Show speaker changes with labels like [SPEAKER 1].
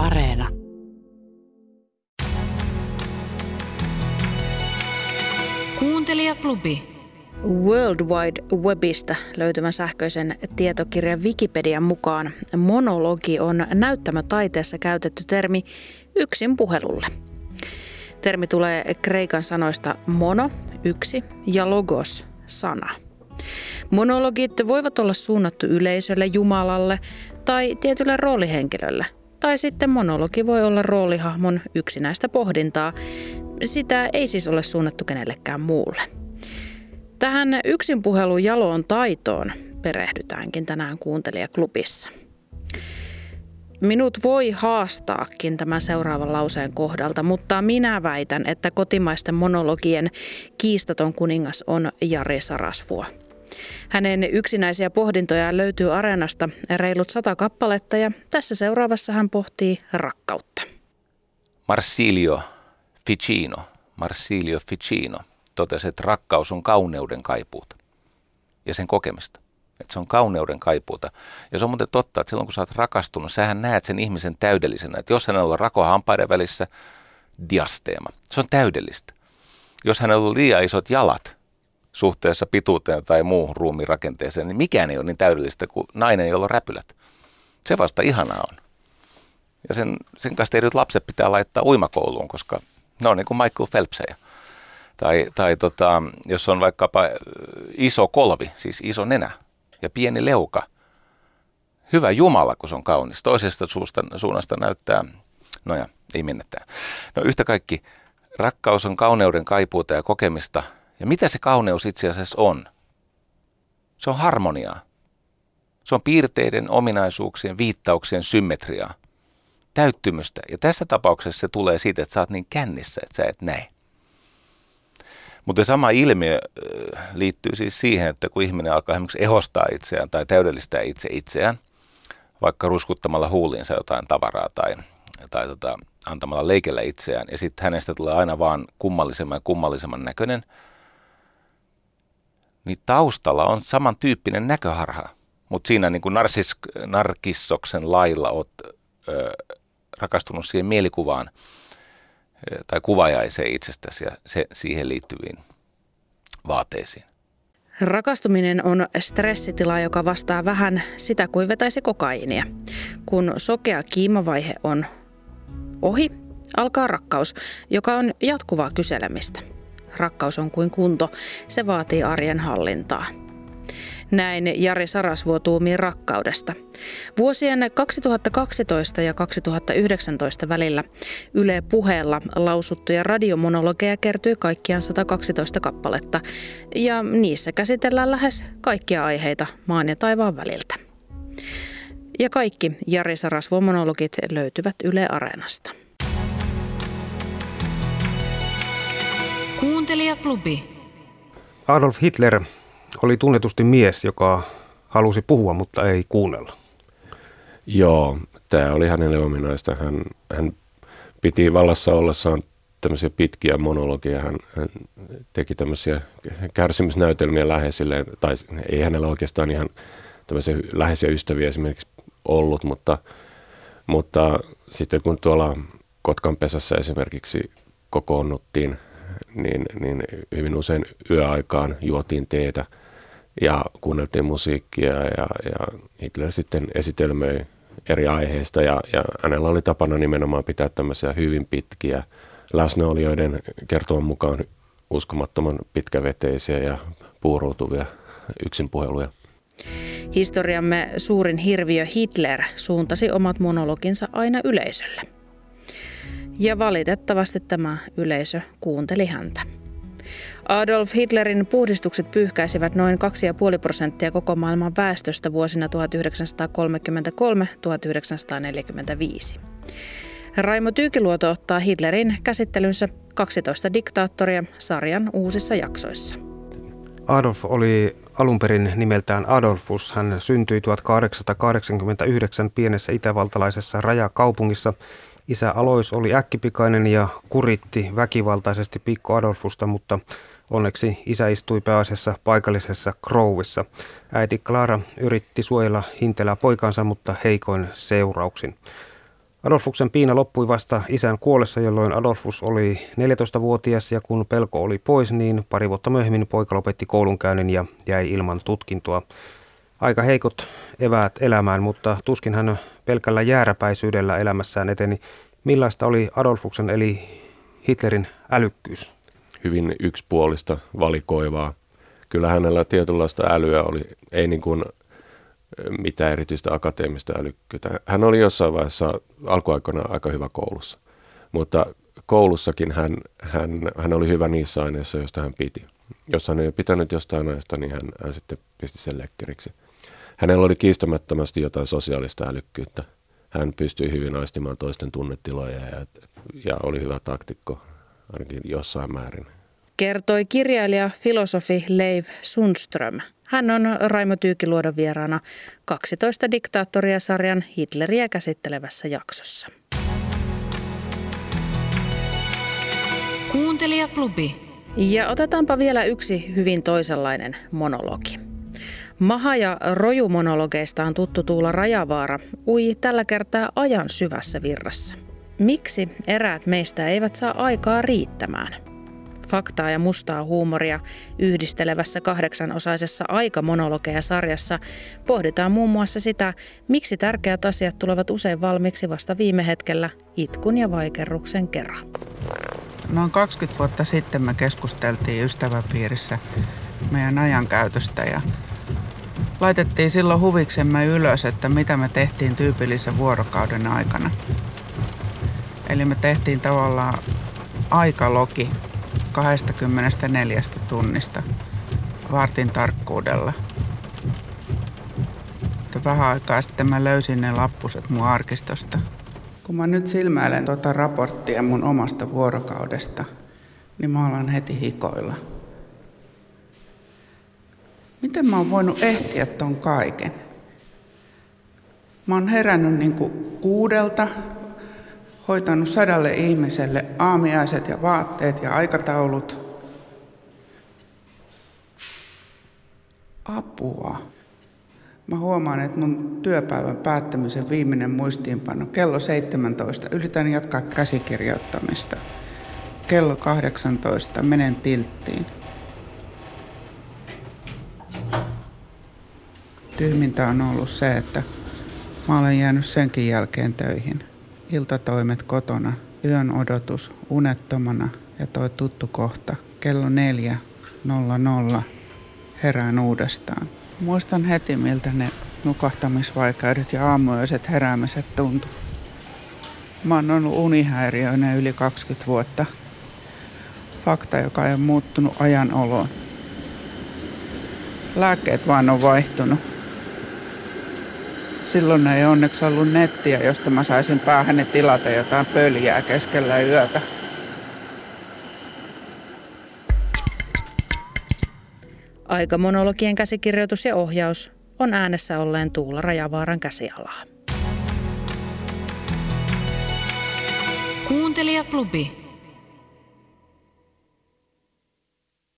[SPEAKER 1] Areena. Kuuntelijaklubi.
[SPEAKER 2] World Wide Webistä löytyvän sähköisen tietokirjan Wikipedian mukaan monologi on näyttämötaiteessa käytetty termi yksin puhelulle. Termi tulee kreikan sanoista mono, yksi ja logos, sana. Monologit voivat olla suunnattu yleisölle, Jumalalle tai tietylle roolihenkilölle. Tai sitten monologi voi olla roolihahmon yksinäistä pohdintaa. Sitä ei siis ole suunnattu kenellekään muulle. Tähän yksinpuhelun jaloon taitoon perehdytäänkin tänään kuuntelijaklubissa. Minut voi haastaakin tämän seuraavan lauseen kohdalta, mutta minä väitän, että kotimaisten monologien kiistaton kuningas on Jari Sarasvuo. Hänen yksinäisiä pohdintoja löytyy areenasta reilut sata kappaletta ja tässä seuraavassa hän pohtii rakkautta.
[SPEAKER 3] Marsilio Ficino, Marsilio Ficino totesi, että rakkaus on kauneuden kaipuuta ja sen kokemista. Että se on kauneuden kaipuuta. Ja se on muuten totta, että silloin kun sä oot rakastunut, sähän näet sen ihmisen täydellisenä. Että jos hänellä on rako hampaiden välissä, diasteema. Se on täydellistä. Jos hänellä on liian isot jalat suhteessa pituuteen tai muuhun ruumirakenteeseen, niin mikään ei ole niin täydellistä kuin nainen, jolla on räpylät. Se vasta ihanaa on. Ja sen, sen kanssa tehdyt lapset pitää laittaa uimakouluun, koska ne on niin kuin Michael Phelpsejä. Tai, tai tota, jos on vaikkapa iso kolvi, siis iso nenä ja pieni leuka. Hyvä Jumala, kun se on kaunis. Toisesta suusta, suunnasta näyttää, no ja, ei mennätään. No yhtä kaikki, rakkaus on kauneuden kaipuuta ja kokemista. Ja mitä se kauneus itse asiassa on? Se on harmoniaa. Se on piirteiden, ominaisuuksien, viittauksien symmetriaa, täyttymystä. Ja tässä tapauksessa se tulee siitä, että sä oot niin kännissä, että sä et näe. Mutta sama ilmiö liittyy siis siihen, että kun ihminen alkaa esimerkiksi ehostaa itseään tai täydellistää itse itseään, vaikka ruskuttamalla huuliinsa jotain tavaraa tai, tai tota, antamalla leikellä itseään, ja sitten hänestä tulee aina vaan kummallisemman ja kummallisemman näköinen, niin taustalla on samantyyppinen näköharha. Mutta siinä niin kuin narsis, narkissoksen lailla olet ö, rakastunut siihen mielikuvaan, tai kuvajaiseen itsestäsi ja se, siihen liittyviin vaateisiin.
[SPEAKER 2] Rakastuminen on stressitila, joka vastaa vähän sitä kuin vetäisi kokaiinia. Kun sokea kiimavaihe on ohi, alkaa rakkaus, joka on jatkuvaa kyselemistä. Rakkaus on kuin kunto, se vaatii arjen hallintaa. Näin Jari Sarasvuo tuumii rakkaudesta. Vuosien 2012 ja 2019 välillä Yle puheella lausuttuja radiomonologeja kertyi kaikkiaan 112 kappaletta, ja niissä käsitellään lähes kaikkia aiheita maan ja taivaan väliltä. Ja kaikki Jari Sarasvuo monologit löytyvät Yle Areenasta.
[SPEAKER 1] Kuuntelijaklubi.
[SPEAKER 4] Adolf Hitler oli tunnetusti mies, joka halusi puhua, mutta ei kuunnella.
[SPEAKER 5] Joo, tämä oli hänelle ominaista. Hän, hän piti vallassa ollessaan tämmöisiä pitkiä monologia. Hän, hän teki tämmöisiä kärsimysnäytelmiä läheisille, tai ei hänellä oikeastaan ihan tämmöisiä läheisiä ystäviä esimerkiksi ollut, mutta, mutta sitten kun tuolla Kotkan pesässä esimerkiksi kokoonnuttiin, niin, niin hyvin usein yöaikaan juotiin teetä – ja kuunneltiin musiikkia ja, ja Hitler sitten esitelmöi eri aiheista ja, ja hänellä oli tapana nimenomaan pitää tämmöisiä hyvin pitkiä läsnäolijoiden kertoman mukaan uskomattoman pitkäveteisiä ja puuroutuvia yksinpuheluja.
[SPEAKER 2] Historiamme suurin hirviö Hitler suuntasi omat monologinsa aina yleisölle. Ja valitettavasti tämä yleisö kuunteli häntä. Adolf Hitlerin puhdistukset pyyhkäisivät noin 2,5 prosenttia koko maailman väestöstä vuosina 1933-1945. Raimo Tyykiluoto ottaa Hitlerin käsittelynsä 12 diktaattoria sarjan uusissa jaksoissa.
[SPEAKER 4] Adolf oli alun perin nimeltään Adolfus. Hän syntyi 1889 pienessä itävaltalaisessa rajakaupungissa. Isä Alois oli äkkipikainen ja kuritti väkivaltaisesti pikku Adolfusta, mutta Onneksi isä istui pääasiassa paikallisessa Crowissa. Äiti Clara yritti suojella hintelää poikansa, mutta heikoin seurauksin. Adolfuksen piina loppui vasta isän kuollessa, jolloin Adolfus oli 14-vuotias ja kun pelko oli pois, niin pari vuotta myöhemmin poika lopetti koulunkäynnin ja jäi ilman tutkintoa. Aika heikot eväät elämään, mutta tuskin hän pelkällä jääräpäisyydellä elämässään eteni. Millaista oli Adolfuksen eli Hitlerin älykkyys?
[SPEAKER 5] Hyvin yksipuolista, valikoivaa. Kyllä hänellä tietynlaista älyä oli, ei niin kuin mitään erityistä akateemista älykkyyttä. Hän oli jossain vaiheessa alkuaikoina aika hyvä koulussa, mutta koulussakin hän, hän, hän oli hyvä niissä aineissa, joista hän piti. Jos hän ei pitänyt jostain aineesta, niin hän, hän sitten pisti sen lekkeriksi. Hänellä oli kiistämättömästi jotain sosiaalista älykkyyttä. Hän pystyi hyvin aistimaan toisten tunnetiloja ja, ja oli hyvä taktikko ainakin jossain määrin.
[SPEAKER 2] Kertoi kirjailija filosofi Leif Sundström. Hän on Raimo Tyykiluodon vieraana 12 diktaattoria-sarjan Hitleriä käsittelevässä jaksossa. Kuuntelijaklubi. Ja otetaanpa vielä yksi hyvin toisenlainen monologi. Maha- ja rojumonologeista tuttu Tuula Rajavaara ui tällä kertaa ajan syvässä virrassa. Miksi eräät meistä eivät saa aikaa riittämään – faktaa ja mustaa huumoria yhdistelevässä kahdeksanosaisessa aikamonologeja-sarjassa pohditaan muun muassa sitä, miksi tärkeät asiat tulevat usein valmiiksi vasta viime hetkellä itkun ja vaikerruksen kerran.
[SPEAKER 1] Noin 20 vuotta sitten me keskusteltiin ystäväpiirissä meidän ajankäytöstä ja laitettiin silloin huviksemme ylös, että mitä me tehtiin tyypillisen vuorokauden aikana. Eli me tehtiin tavallaan aikalogi 24 tunnista vartin tarkkuudella. Vähän aikaa sitten mä löysin ne lappuset mun arkistosta. Kun mä nyt silmäilen tuota raporttia mun omasta vuorokaudesta, niin mä alan heti hikoilla. Miten mä oon voinut ehtiä ton kaiken? Mä oon herännyt niinku kuudelta hoitanut sadalle ihmiselle aamiaiset ja vaatteet ja aikataulut. Apua. Mä huomaan, että mun työpäivän päättämisen viimeinen muistiinpano kello 17. Yritän jatkaa käsikirjoittamista. Kello 18 menen tilttiin. Tyhmintä on ollut se, että mä olen jäänyt senkin jälkeen töihin iltatoimet kotona, yön odotus unettomana ja toi tuttu kohta. Kello 4.00 herään uudestaan. Muistan heti, miltä ne nukahtamisvaikeudet ja aamuyöiset heräämiset tuntu. Mä oon ollut unihäiriöinen yli 20 vuotta. Fakta, joka ei ole muuttunut ajan oloon. Lääkkeet vaan on vaihtunut. Silloin ei onneksi ollut nettiä, josta mä saisin päähäni tilata jotain pöljää keskellä yötä.
[SPEAKER 2] Aikamonologien käsikirjoitus ja ohjaus on äänessä olleen Tuula Rajavaaran käsialaa. Kuuntelijaklubi.